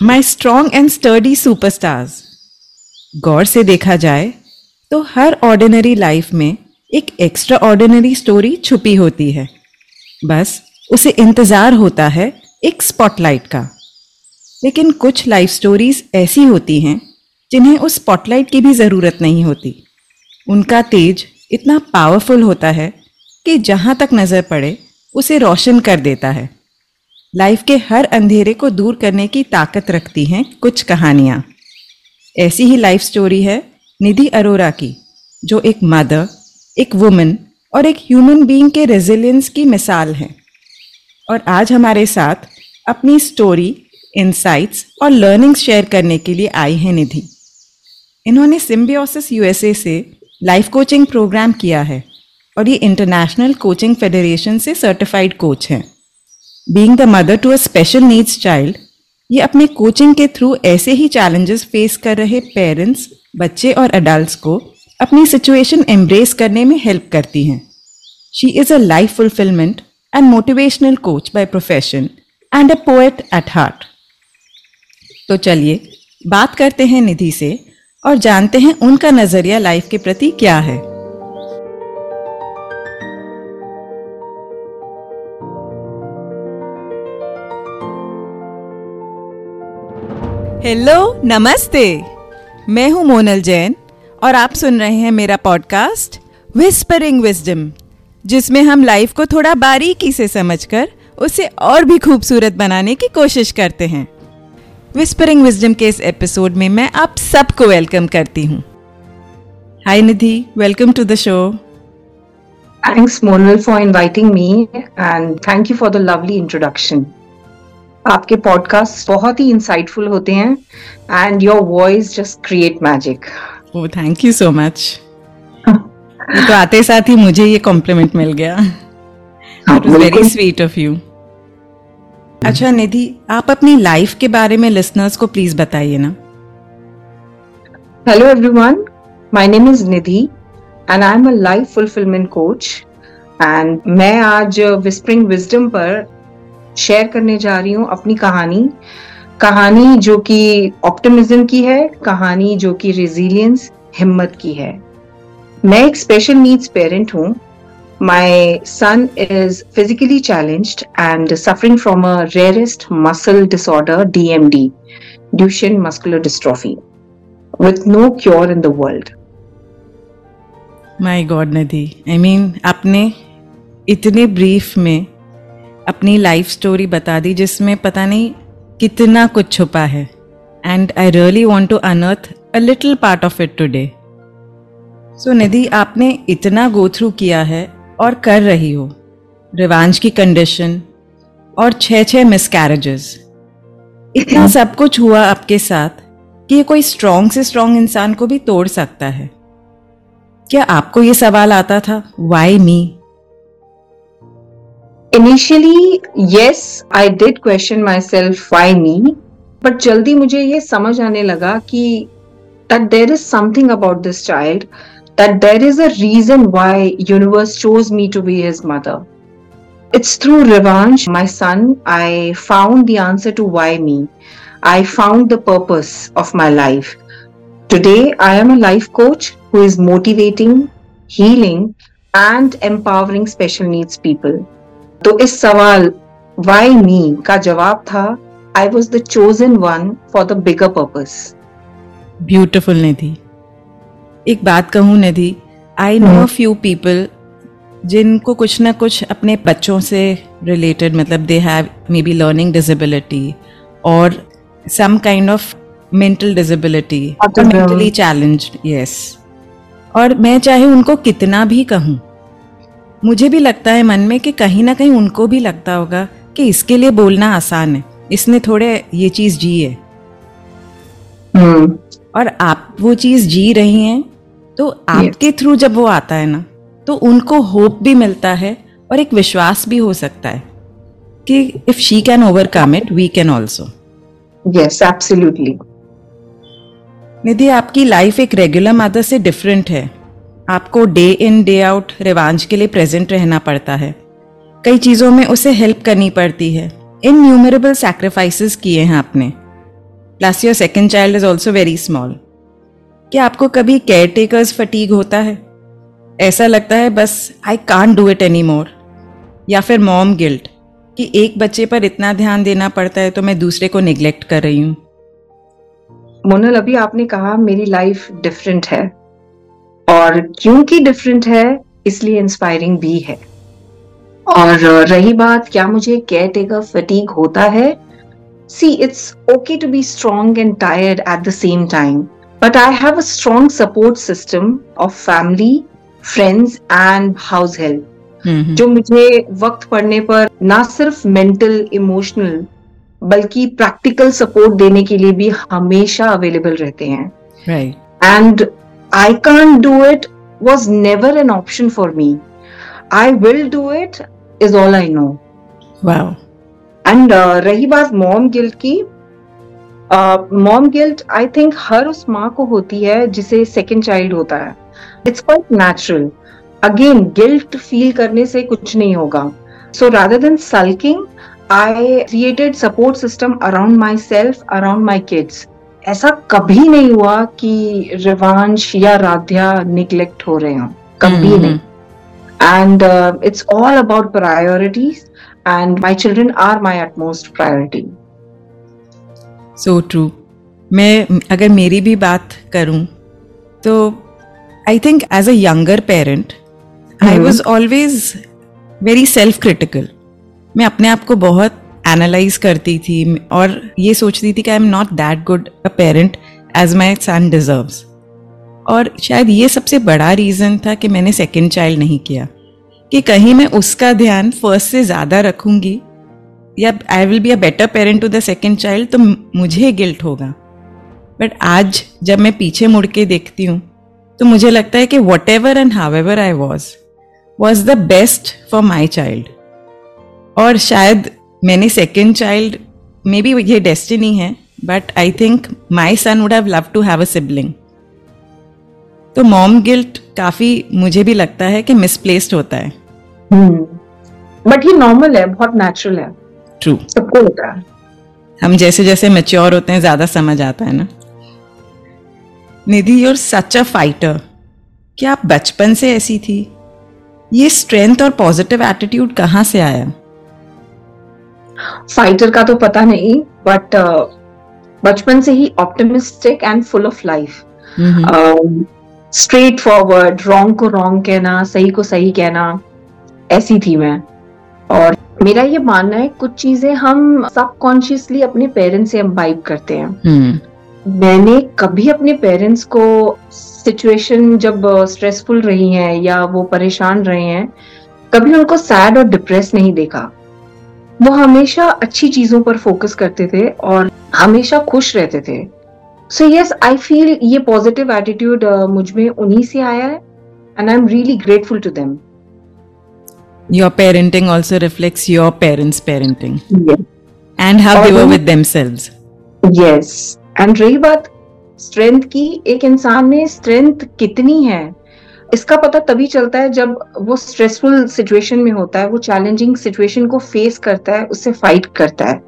My strong and sturdy superstars गौर से देखा जाए तो हर ऑर्डिनरी लाइफ में एक एक्स्ट्रा ऑर्डिनरी स्टोरी छुपी होती है। बस उसे इंतज़ार होता है एक स्पॉटलाइट का। लेकिन कुछ लाइफ स्टोरीज ऐसी होती हैं, जिन्हें उस स्पॉटलाइट की भी ज़रूरत नहीं होती। उनका तेज इतना पावरफुल होता है कि जहाँ तक नज़र पड़े, उसे रोशन कर देता है। लाइफ के हर अंधेरे को दूर करने की ताकत रखती हैं कुछ कहानियाँ। ऐसी ही लाइफ स्टोरी है निधि अरोरा की, जो एक मदर एक वुमन और एक ह्यूमन बीइंग के रेजिलियंस की मिसाल है। और आज हमारे साथ अपनी स्टोरी इनसाइट्स और लर्निंग्स शेयर करने के लिए आई हैं निधि। इन्होंने सिम्बियोसिस यूएसए से लाइफ कोचिंग प्रोग्राम किया है और ये इंटरनेशनल कोचिंग फेडरेशन से सर्टिफाइड कोच हैं। Being the mother to a special needs child ये अपने कोचिंग के थ्रू ऐसे ही चैलेंजेस फेस कर रहे पेरेंट्स बच्चे और अडल्ट को अपनी सिचुएशन एम्ब्रेस करने में हेल्प करती हैं। She is a life fulfilment and motivational coach by profession and a poet at heart तो चलिए, बात करते हैं निधि से और जानते हैं उनका नज़रिया लाइफ के प्रति क्या है। हेलो नमस्ते। मैं हूँ मोनल जैन और आप सुन रहे हैं मेरा पॉडकास्ट विस्परिंग विजडम जिसमें हम लाइफ को थोड़ा बारीकी से समझकर उसे और भी खूबसूरत बनाने की कोशिश करते हैं। विस्परिंग विजडम के इस एपिसोड में मैं आप सबको वेलकम करती हूँ। Hi Nidhi welcome to the show thanks Monal for inviting me, and thank you for the lovely introduction. आपके पॉडकास्ट बहुत ही इंसाइटफुल होते हैं and your voice just create magic oh thank you so much तो आते साथ ही मुझे ये कॉम्प्लीमेंट मिल गया। वेरी स्वीट ऑफ़ यू अच्छा निधि आप अपनी लाइफ के बारे में लिसनर्स को प्लीज़ बताइए ना। Hello everyone my name is Nidhi and I am a life fulfilment coach and मैं आज विस्परिंग विजडम पर शेयर करने जा रही हूँ अपनी कहानी। कहानी जो कि ऑप्टिमिज्म की है, कहानी जो कि रेजिलियंस हिम्मत की है। मैं एक स्पेशल नीड्स पेरेंट हूँ। My son is physically challenged and suffering from a rarest muscle disorder D M D Duchenne muscular dystrophy with no cure in the world god Nidhi I mean आपने इतने brief में अपनी life story बता दी जिसमें पता नहीं कितना कुछ छुपा है। And I really want to unearth a little part of it today so Nidhi आपने इतना गो थ्रू किया है और कर रही हो। रिवांश की कंडीशन और छः छः मिसकैरेजेस इतना सब कुछ हुआ आपके साथ कि ये कोई स्ट्रॉन्ग से स्ट्रॉन्ग इंसान को भी तोड़ सकता है। क्या आपको ये सवाल आता था why me initially yes I did question myself why me but जल्दी मुझे ये समझ आने लगा कि that there is something about this child that there is a reason why universe chose me to be his mother it's through revanche my son i found the answer to why me i found the purpose of my life today i am a life coach who is motivating healing and empowering special needs people तो इस सवाल why me का जवाब था I was the chosen one for the bigger purpose beautiful Nidhi एक बात कहूँ Nidhi I know few people जिनको कुछ ना कुछ अपने बच्चों से रिलेटेड मतलब they have maybe learning disability और some kind of mental disability mentally challenge yes और मैं चाहे उनको कितना भी कहूँ मुझे भी लगता है मन में कि कहीं ना कहीं उनको भी लगता होगा कि इसके लिए बोलना आसान है। इसने थोड़े ये चीज़ जी है। hmm. और आप वो चीज़ जी रही हैं तो आपके थ्रू जब वो आता है ना तो उनको होप भी मिलता है और एक विश्वास भी हो सकता है कि if she can overcome it we can also yes absolutely Nidhi आपकी लाइफ एक रेगुलर मदर से डिफरेंट है। आपको day in day out Revansh के लिए प्रेजेंट रहना पड़ता है। कई चीज़ों में उसे हेल्प करनी पड़ती है। इन न्यूमरेबल सेक्रीफाइसेस किए हैं आपने। Plus your second child is also very small क्या आपको कभी केयर टेकर्स फटीक होता है? ऐसा लगता है, बस I can't do it anymore या फिर मॉम गिल्ट कि एक बच्चे पर इतना ध्यान देना पड़ता है तो मैं दूसरे को निग्लेक्ट कर रही हूँ। मोनल, अभी आपने कहा मेरी लाइफ डिफरेंट है। और क्योंकि डिफरेंट है इसलिए इंस्पायरिंग भी है। और रही बात क्या मुझे केयर टेकर फटीक होता है? See it's okay to be strong and tired at the same time but I have a strong support system of family friends and house help जो मुझे वक्त पड़ने पर ना सिर्फ़ मेंटल इमोशनल बल्कि प्रैक्टिकल सपोर्ट देने के लिए भी हमेशा अवेलेबल रहते हैं। And I can't do it was never an option for me I will do it is all I know and रही बात मॉम गिल्ट की मॉम गिल्ट आई थिंक हर उस माँ को होती है जिसे सेकेंड चाइल्ड होता है। It's quite natural again guilt feel करने से कुछ नहीं होगा। So rather than sulking I created support system around myself around my kids ऐसा कभी नहीं हुआ कि रिवांश या राध्या निग्लेक्ट हो रहे हो। कभी mm-hmm. नहीं। And it's all about priorities and my children are my utmost priority so true मैं अगर मेरी भी बात करूँ तो I think as a younger parent I was always very self critical मैं अपने आप को बहुत एनालाइज करती थी, और ये सोचती थी कि I am not that good a parent as my son deserves और शायद ये सबसे बड़ा रीज़न था कि मैंने सेकेंड चाइल्ड नहीं किया। कि कहीं मैं उसका ध्यान फ़र्स्ट से ज़्यादा रखूँगी, या I will be a better parent to the second child तो मुझे गिल्ट होगा। बट आज जब मैं पीछे मुड़ के देखती हूँ तो मुझे लगता है कि whatever and however I was was the best for my child और शायद मैंने सेकेंड चाइल्ड मे बी ये डेस्टिनी है but I think my son would have love to have a sibling तो मॉम गिल्ट काफ़ी मुझे भी लगता है कि मिसप्लेस्ड होता है। But hmm. ये नॉर्मल है बहुत नेचुरल है। ट्रू सबको होता है। हम जैसे जैसे मेच्योर होते हैं ज़्यादा समझ आता है ना। Nidhi your such a fighter क्या आप बचपन से ऐसी थी? ये स्ट्रेंथ और पॉजिटिव एटीट्यूड कहाँ से आया? फाइटर का तो पता नहीं बट uh, बचपन से ही optimistic and full of life straightforward wrong को रॉन्ग कहना सही को सही कहना ऐसी थी मैं। और मेरा ये मानना है कुछ चीज़ें हम सबकॉन्शियसली अपने पेरेंट्स से इम्बाइब करते हैं। hmm. मैंने कभी अपने पेरेंट्स को सिचुएशन जब स्ट्रेसफुल रही है या वो परेशान रहे हैं कभी उनको सैड और डिप्रेस नहीं देखा। वो हमेशा अच्छी चीज़ों पर फोकस करते थे और हमेशा खुश रहते थे। सो यस आई फील ये पॉजिटिव एटीट्यूड uh, मुझमें उन्हीं से आया है and I am really grateful to them your parenting also reflects your parents parenting. Yes. and how they were with themselves. Yes. And रही बात स्ट्रेंथ की एक इंसान में स्ट्रेंथ कितनी है? इसका पता तभी चलता है जब वो स्ट्रेसफुल सिचुएशन में होता है वो चैलेंजिंग सिचुएशन को फेस करता है उससे फाइट करता है।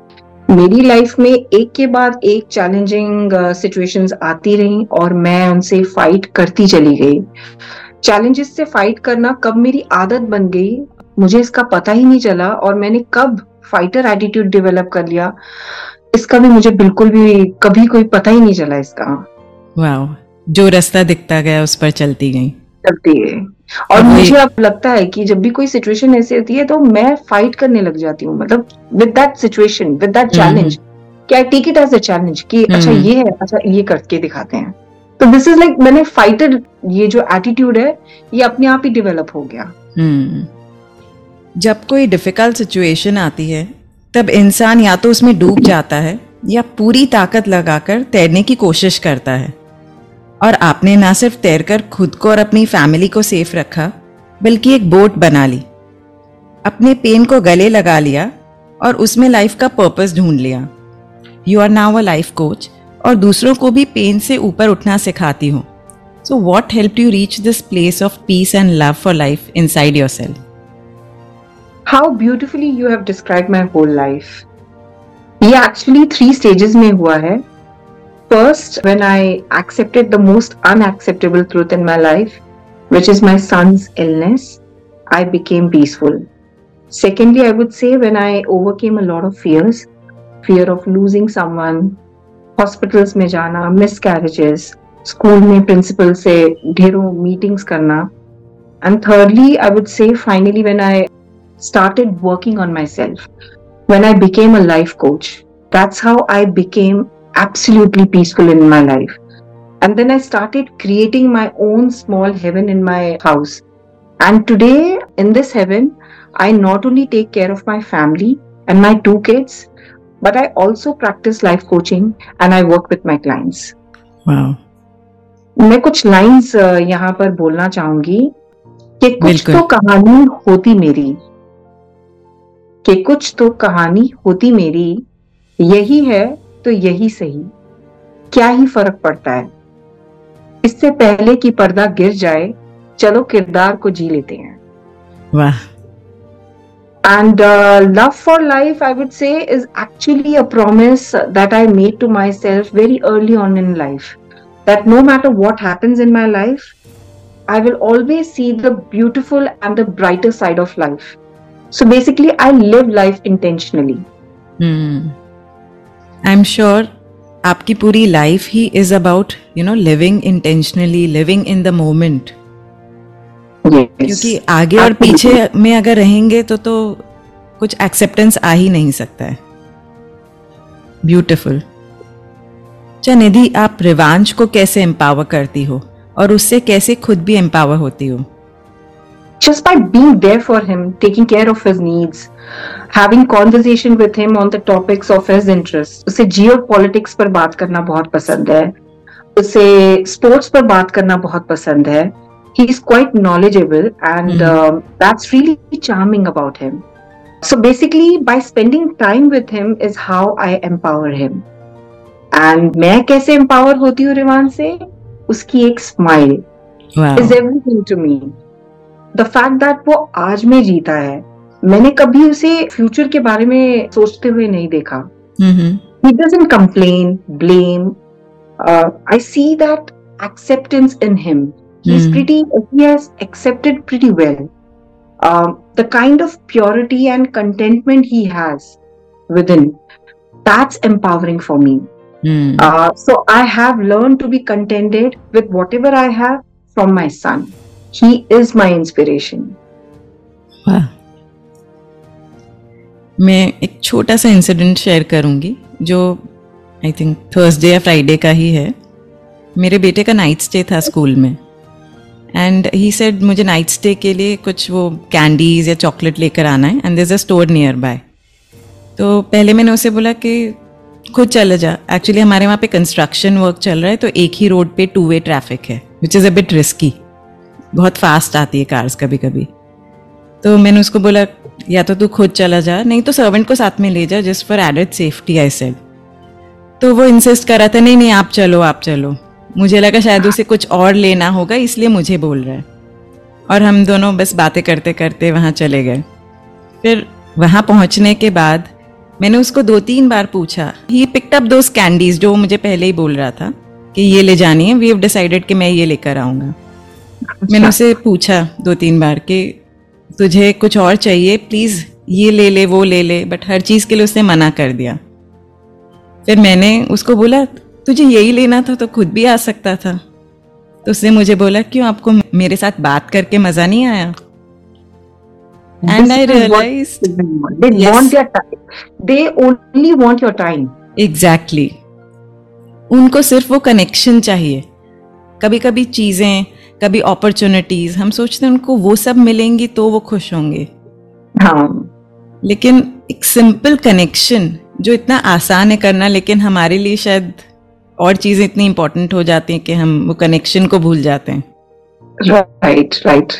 मेरी लाइफ में एक के बाद एक चैलेंजिंग सिचुएशंस uh, आती रही और मैं उनसे फाइट करती चली गई। चैलेंजेस से फाइट करना कब मेरी आदत बन गई मुझे इसका पता ही नहीं चला और मैंने कब फाइटर एटीट्यूड डेवलप कर लिया इसका भी मुझे बिल्कुल भी कभी कोई पता ही नहीं चला इसका। वाह जो रास्ता दिखता गया उस पर चलती गई। करती है। और मुझे अब लगता है कि जब भी कोई सिचुएशन ऐसी होती है तो मैं फाइट करने लग जाती हूँ। मतलब with that situation with that challenge क्या take it as a challenge कि अच्छा हम्म। ये है अच्छा ये करके दिखाते हैं। तो दिस इज़ लाइक मैंने फाइटर ये जो एटीट्यूड है ये अपने आप ही डेवलप हो गया। हम्म। जब कोई डिफ़िकल्ट सिचुएशन आती है तब इंसान या तो उसमें डूब जाता है या पूरी ताकत लगाकर तैरने की कोशिश करता है। और आपने ना सिर्फ़ तैरकर खुद को और अपनी फैमिली को सेफ़ रखा, बल्कि एक बोट बना ली। अपने पेन को गले लगा लिया और उसमें लाइफ का पर्पस ढूंढ लिया। You are now a life coach और दूसरों को भी पेन से ऊपर उठना सिखाती हूँ। So what help you reach this place of peace and love for life inside yourself how beautifully you have describe my whole life ये एक्चुअली थ्री स्टेजेस में हुआ है। First, when I accepted the most unacceptable truth in my life, which is my son's illness, I became peaceful. Secondly, I would say when I overcame a lot of fears, fear of losing someone, hospitals में जाना, miscarriages, school में principal से ढेरों meetings करना, and thirdly, I would say finally when I started working on myself, when I became a life coach, that's how I became absolutely peaceful in my life. And then I started creating my own small heaven in my house. And today, in this heaven, I not only take care of my family and my two kids, but I also practice life coaching and I work with my clients. Wow. मैं कुछ lines यहाँ पर बोलना चाहूँगी कि कुछ तो कहानी होती मेरी कि कुछ तो कहानी होती मेरी यही है तो यही सही। क्या ही फ़र्क पड़ता है? इससे पहले कि पर्दा गिर जाए चलो किरदार को जी लेते हैं। And love for life I would say is actually a promise that I made to myself very early on in life that no matter what happens in my life I will always see the beautiful and the brighter side of life so basically I live life intentionally I am sure आपकी पूरी life he is about you know living intentionally living in the moment क्योंकि आगे और पीछे में अगर रहेंगे तो तो कुछ एक्सेप्टेंस आ ही नहीं सकता है। ब्यूटिफुल अच्छा निधि आप रिवांश को कैसे एम्पावर करती हो? और उससे कैसे खुद भी एम्पावर होती हो? Just by being there for him, taking care of his needs, having conversation with him on the topics of his interest. उसे geopolitics पर बात करना बहुत पसंद है उसे sports पर बात करना बहुत पसंद है he is quite knowledgeable and um, that's really charming about him so basically by spending time with him is how I empower him and मैं कैसे empower होती हूँ रिवान से उसकी एक smile वाह is everything to The fact that वो आज में जीता है मैंने कभी उसे फ्यूचर के बारे में सोचते हुए नहीं देखा हम्म he doesn't complain blame uh, i see that acceptance in him he's Hmm. pretty he has accepted pretty well um, the kind of purity and contentment he has within that's empowering for me hmm uh, so I have learned to be contented with whatever I have from my son. He is my inspiration. वाह। मैं एक छोटा सा incident share करूँगी, जो I think Thursday या Friday का ही है। मेरे बेटे का नाइट स्टे था स्कूल में। एंड ही सेड मुझे नाइट स्टे के लिए कुछ वो कैंडीज या चॉकलेट लेकर आना है and there's a store nearby तो पहले मैंने उसे बोला कि, खुद चले जा। एक्चुअली हमारे वहाँ पे कंस्ट्रक्शन वर्क चल रहा है तो एक ही रोड पे टू वे ट्रैफ़िक है which is a bit risky बहुत फास्ट आती है कार्स कभी कभी तो मैंने उसको बोला, या तो तू खुद चला जा, नहीं तो सर्वेंट को साथ में ले जा just for added safety I said तो वो इंसिस्ट कर रहा था, नहीं नहीं, आप चलो आप चलो। मुझे लगा शायद उसे कुछ और लेना होगा, इसलिए मुझे बोल रहा है। और हम दोनों बस बातें करते करते वहाँ चले गए। फिर वहाँ पहुँचने के बाद मैंने उसको दो तीन बार पूछा। He picked up those candies जो मुझे पहले ही बोल रहा था कि ये ले जानी है। वी हैव डिसाइडेड कि मैं ये लेकर आऊँगा। मैंने उसे पूछा दो तीन बार कि तुझे कुछ और चाहिए प्लीज़ ये ले ले वो ले ले बट हर चीज़ के लिए उसने मना कर दिया फिर मैंने उसको बोला तुझे यही लेना था तो खुद भी आ सकता था तो उसने मुझे बोला क्यों आपको मेरे साथ बात करके मज़ा नहीं आया and I This realise children want. They Yes. want their time. They only want your time. Exactly उनको सिर्फ़ वो कनेक्शन चाहिए कभी कभी चीज़ें कभी अपॉर्चुनिटीज़ हम सोचते हैं उनको वो सब मिलेंगी तो वो खुश होंगे। हाँ। लेकिन एक सिंपल कनेक्शन जो इतना आसान है करना लेकिन हमारे लिए शायद और चीज़ें इतनी इंपॉर्टेंट हो जाती हैं कि हम वो कनेक्शन को भूल जाते हैं। राइट राइट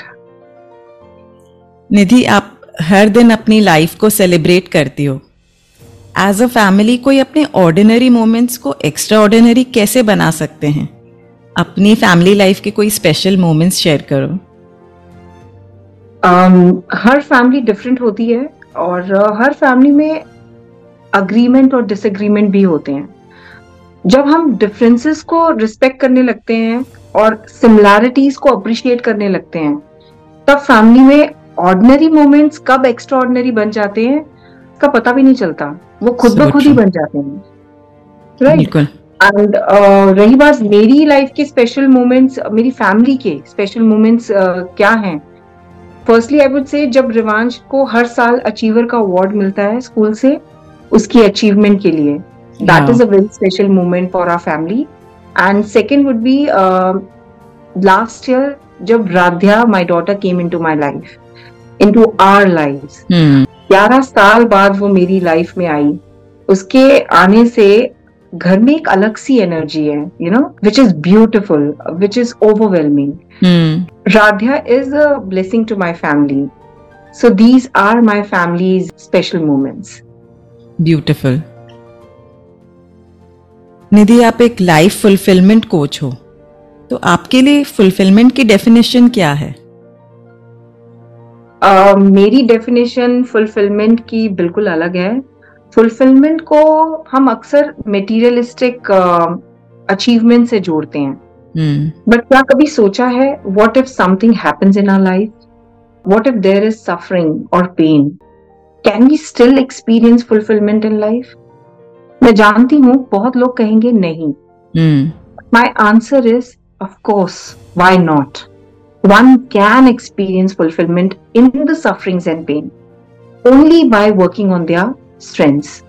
निधि आप हर दिन अपनी लाइफ को सेलिब्रेट करती हो। एज अ फैमिली कोई अपने ऑर्डिनरी मोमेंट्स को एक्स्ट्रा ऑर्डिनरी कैसे बना सकते हैं? अपनी फैमिली लाइफ के कोई स्पेशल मोमेंट्स शेयर करो। Um, हर फैमिली डिफरेंट होती है और uh, हर फैमिली में अग्रीमेंट और डिसएग्रीमेंट भी होते हैं। जब हम डिफरेंसेस को रिस्पेक्ट करने लगते हैं और सिमिलैरिटीज को अप्रिशिएट करने लगते हैं तब फैमिली में ऑर्डिनरी मोमेंट्स कब एक्स्ट्रा ऑर्डिनरी बन जाते हैं का पता भी नहीं चलता। वो खुद ब खुद ही बन जाते हैं। राइट एंड uh, रही बात मेरी लाइफ के स्पेशल मोमेंट्स मेरी फैमिली के स्पेशल मोमेंट्स uh, क्या हैं? फर्स्टली आई वुड से जब रिवांश को हर साल अचीवर का अवार्ड मिलता है स्कूल से उसकी अचीवमेंट के लिए। That is a very special moment for our family and second would be last year जब Radhya my daughter came into my life into our life ग्यारह साल बाद वो मेरी लाइफ में आई। उसके आने से घर में एक अलग सी एनर्जी है you know which is beautiful which is overwhelming Radhya is a blessing to my family so these are my family's special moments beautiful Nidhi आप एक लाइफ फुलफिलमेंट कोच हो। तो आपके लिए फुलफिलमेंट की डेफिनेशन क्या है? Uh, मेरी डेफिनेशन फुलफिलमेंट की बिल्कुल अलग है। फुलफिलमेंट को हम अक्सर मेटीरियलिस्टिक अचीवमेंट uh, से जोड़ते हैं। But hmm. क्या कभी सोचा है what if something happens in our life what if there is suffering और pain can we still experience fulfilment in life मैं जानती हूँ बहुत लोग कहेंगे नहीं। My answer is of course why not one can experience fulfilment in the sufferings and pain only by working on their strengths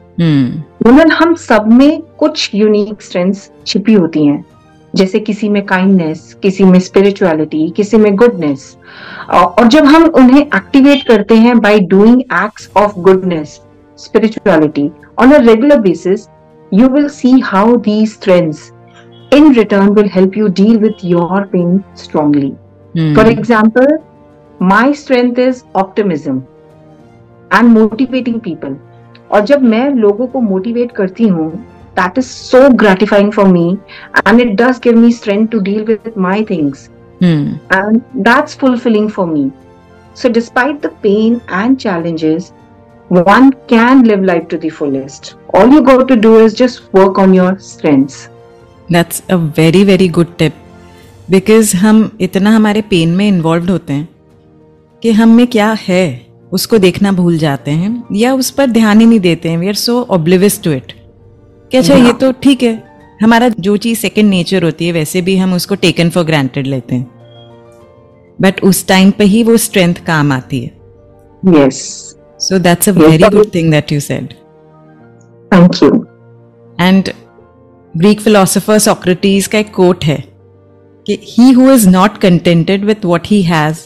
women हम सब में कुछ यूनिक स्ट्रेंथ्स छिपी होती हैं जैसे किसी में काइंडनेस किसी में स्पिरिचुअलिटी किसी में गुडनेस और जब हम उन्हें एक्टिवेट करते हैं by doing acts of goodness spirituality on a regular basis you will see how the strengths in return will help you deal with your pain strongly. Mm. For example, my strength is optimism and motivating people. और जब मैं लोगों को motivate करती हूँ that is so gratifying for me and it does give me strength to deal with my things and that's fulfilling for me so despite the pain and challenges one can live life to the fullest. All you got to do is just work on your strengths. That's a very very good tip. Because हम इतना हमारे pain में involve होते हैं कि हम में क्या है उसको देखना भूल जाते हैं या उस पर ध्यान ही नहीं देते हैं। We are so oblivious to it कि अच्छा ये तो ठीक है। हमारा जो चीज़ सेकेंड नेचर होती है वैसे भी हम उसको टेकन फॉर ग्रांटेड लेते हैं। बट उस टाइम पे ही वो स्ट्रेंथ काम आती है। Yes so that's a very good thing that you said thank you and Greek philosopher Socrates का एक कोट है कि he who is not contented with what he has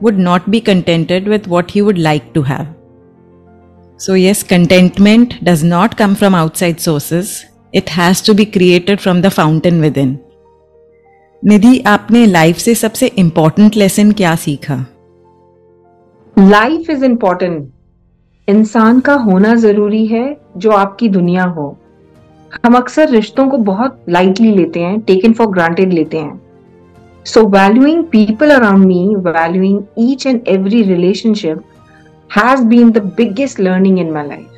would not be contented with what he would like to have. So, yes, contentment does not come from outside sources, it has to be created from the fountain within. निधि आपने life से सबसे important lesson क्या सीखा life is important इंसान का होना ज़रूरी है जो आपकी दुनिया हो हम अक्सर रिश्तों को बहुत लाइटली लेते हैं टेकन फॉर ग्रांटेड लेते हैं So, valuing people around me, valuing each and every relationship has been the biggest learning in my life.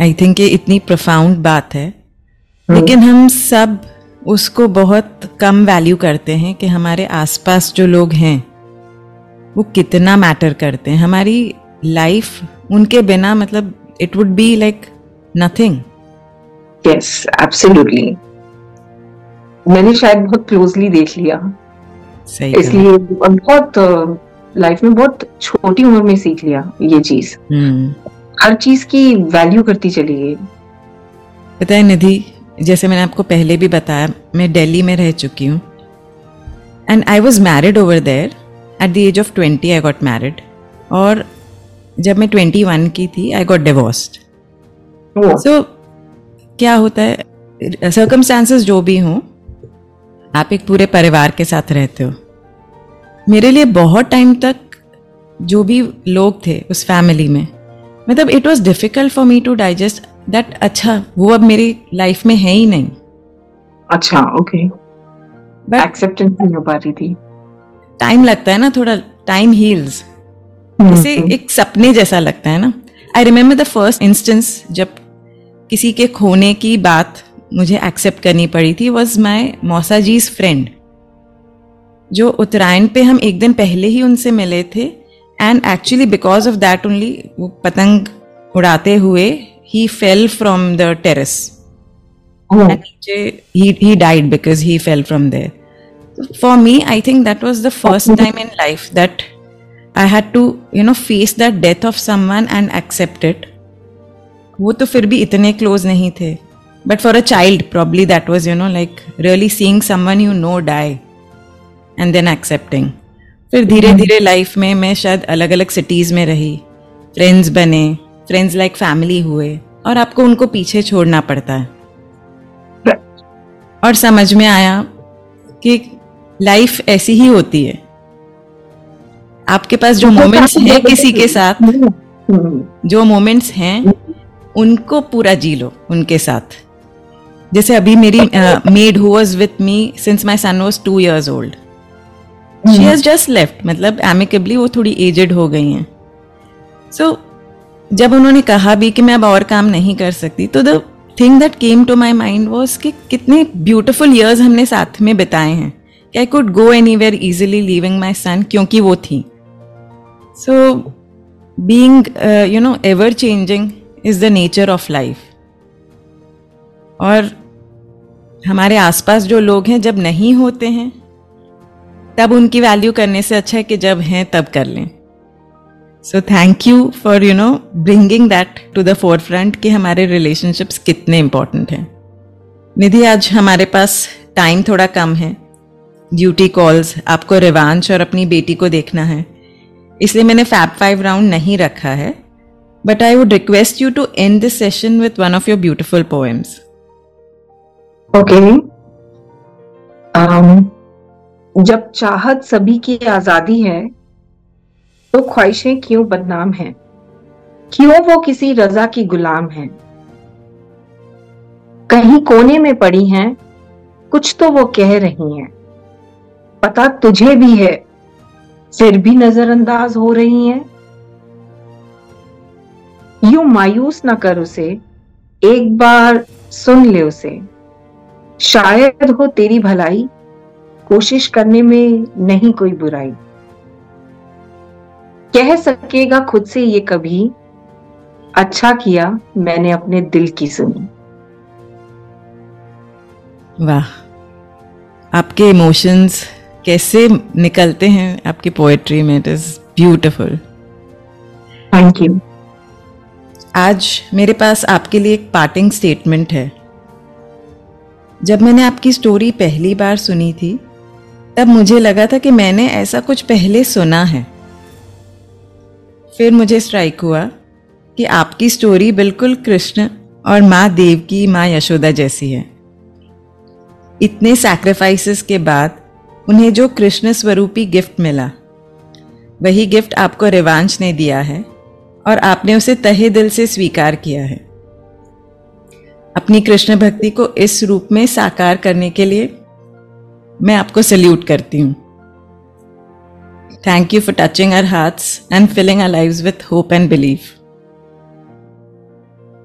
I hmm. Think ये इतनी प्रोफाउंड बात है hmm. लेकिन हम सब उसको बहुत कम वैल्यू करते हैं कि हमारे आसपास जो लोग हैं वो कितना मैटर करते हैं हमारी लाइफ उनके बिना मतलब it would be like nothing yes absolutely मैंने शायद बहुत क्लोजली देख लिया। इसलिए बहुत लाइफ में बहुत छोटी उम्र में सीख लिया ये चीज़। हम्म। हर चीज़ की वैल्यू करती चली गई। पता है निधि जैसे मैंने आपको पहले भी बताया मैं दिल्ली में रह चुकी हूँ। And I was married over there at the age of twenty I got married और जब मैं ट्वेंटी वन की थी आई गॉट डिवोर्स्ड सो क्या होता है? सर्कमस्टांसेस जो भी हों आप एक पूरे परिवार के साथ रहते हो। मेरे लिए बहुत टाइम तक जो भी लोग थे उस फैमिली में मतलब it was difficult for me to digest that अच्छा वो अब मेरी लाइफ में है ही नहीं। अच्छा ओके एक्सेप्टेंस नहीं हो पा रही थी। टाइम लगता है ना थोड़ा टाइम हील्स जैसे एक सपने जैसा लगता है ना। I remember the first instance जब किसी के खोने की बात मुझे एक्सेप्ट करनी पड़ी थी वॉज़ माई मौसा जीज फ्रेंड जो उत्तरायण पे हम एक दिन पहले ही उनसे मिले थे and actually because of that only वो पतंग उड़ाते हुए ही fell from the terrace died because he fell from there for me I think that was the first time in life that I had to you know face the death of someone and accept वो तो फिर भी इतने close नहीं थे। But for a child probably that was you know like really seeing someone you know die and then accepting फिर धीरे धीरे लाइफ में मैं शायद अलग अलग सिटीज़ में रही फ्रेंड्स बने फ्रेंड्स लाइक फैमिली हुए और आपको उनको पीछे छोड़ना पड़ता है। और समझ में आया कि लाइफ ऐसी ही होती है। आपके पास जो मोमेंट्स हैं किसी के साथ जो मोमेंट्स हैं उनको पूरा जी लो उनके साथ। जैसे अभी मेरी maid who was with me since my son was two years old she has just left मतलब एमिकेबली वो थोड़ी एजेड हो गई हैं. सो so, जब उन्होंने कहा भी कि मैं अब और काम नहीं कर सकती तो the thing that came to my mind was कि कितने ब्यूटिफुल ईयर्स हमने साथ में बिताए हैं. कि I could go anywhere easily leaving my son क्योंकि वो थी. So being you know ever changing is the nature of life और हमारे आसपास जो लोग हैं, जब नहीं होते हैं, तब उनकी वैल्यू करने से अच्छा है कि जब हैं, तब कर लें। So thank you for you know bringing that to the forefront कि हमारे रिलेशनशिप्स कितने इंपॉर्टेंट हैं। निधि, आज हमारे पास टाइम थोड़ा कम है। ड्यूटी कॉल्स आपको रिवांश और अपनी बेटी को देखना है। इसलिए मैंने फैप फाइव राउंड नहीं रखा है। But I would request you to end this session with one of your beautiful poems okay okay. um, जब चाहत सभी की आज़ादी है तो ख्वाहिशें क्यों बदनाम हैं? क्यों वो किसी रजा की गुलाम हैं? कहीं कोने में पड़ी हैं कुछ तो वो कह रही हैं। पता तुझे भी है फिर भी नजरअंदाज हो रही हैं। यू मायूस ना कर उसे एक बार सुन ले उसे। शायद हो तेरी भलाई कोशिश करने में नहीं कोई बुराई। कह सकेगा खुद से ये कभी अच्छा किया मैंने अपने दिल की सुनी। वाह आपके इमोशंस कैसे निकलते हैं? आपकी पोएट्री में it is beautiful thank you आज मेरे पास आपके लिए एक पार्टिंग स्टेटमेंट है। जब मैंने आपकी स्टोरी पहली बार सुनी थी, तब मुझे लगा था कि मैंने ऐसा कुछ पहले सुना है। फिर मुझे स्ट्राइक हुआ कि आपकी स्टोरी बिल्कुल कृष्ण और माँ देव की माँ यशोदा जैसी है। इतने सैक्रिफाइसेस के बाद उन्हें जो कृष्ण स्वरूपी गिफ्ट मिला, वही गिफ्ट आपको रिवांश ने दिया है और आपने उसे तहे दिल से स्वीकार किया है। अपनी कृष्ण भक्ति को इस रूप में साकार करने के लिए मैं आपको सल्यूट करती हूँ thank you for touching our hearts and filling our lives with hope and belief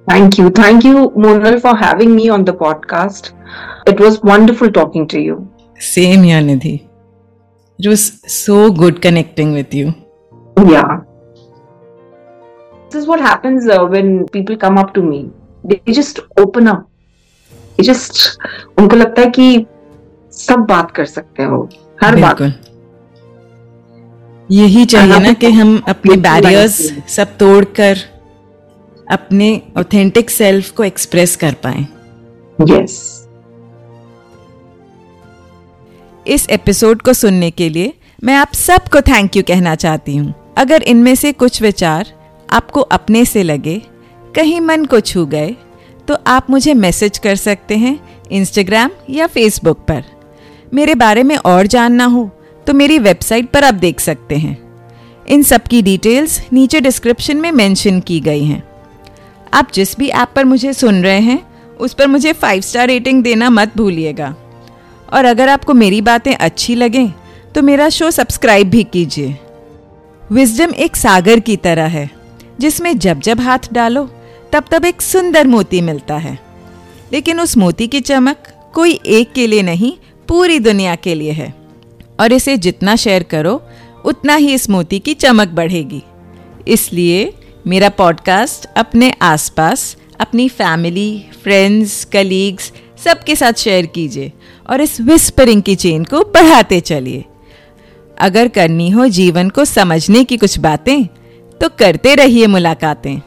Thank you. Thank you, Monal, for having me on the podcast. It was wonderful talking to you. Same here, Nidhi. It was so good connecting with you. Yeah. This is what happens uh, when people come up to me. They just open up. They just, उनको लगता है कि सब बात कर सकते हैं वो हर बात। यही चाहिए ना कि हम अपने बैरियर्स सब तोड़कर अपने ऑथेंटिक सेल्फ को एक्सप्रेस कर पाए। यस इस एपिसोड को सुनने के लिए मैं आप सबको थैंक यू कहना चाहती हूँ। अगर इनमें से कुछ विचार आपको अपने से लगे कहीं मन को छू गए तो आप मुझे मैसेज कर सकते हैं इंस्टाग्राम या फेसबुक पर। मेरे बारे में और जानना हो तो मेरी वेबसाइट पर आप देख सकते हैं। इन सब की डिटेल्स नीचे डिस्क्रिप्शन में मेंशन की गई हैं। आप जिस भी ऐप पर मुझे सुन रहे हैं, उस पर मुझे फाइव स्टार रेटिंग देना मत भूलिएगा। और अगर आपको मेरी बातें अच्छी लगें तो मेरा शो सब्सक्राइब भी कीजिए। विजडम एक सागर की तरह है, जिसमें जब जब हाथ डालो तब तब एक सुंदर मोती मिलता है। लेकिन उस मोती की चमक कोई एक के लिए नहीं, पूरी दुनिया के लिए है। और इसे जितना शेयर करो, उतना ही इस मोती की चमक बढ़ेगी। इसलिए मेरा पॉडकास्ट अपने आसपास, अपनी फैमिली, फ्रेंड्स, कलीग्स, सबके साथ शेयर कीजिए और इस विस्परिंग की चेन को बढ़ाते चलिए। अगर करनी हो जीवन को समझने की कुछ बातें तो करते रहिए मुलाकातें।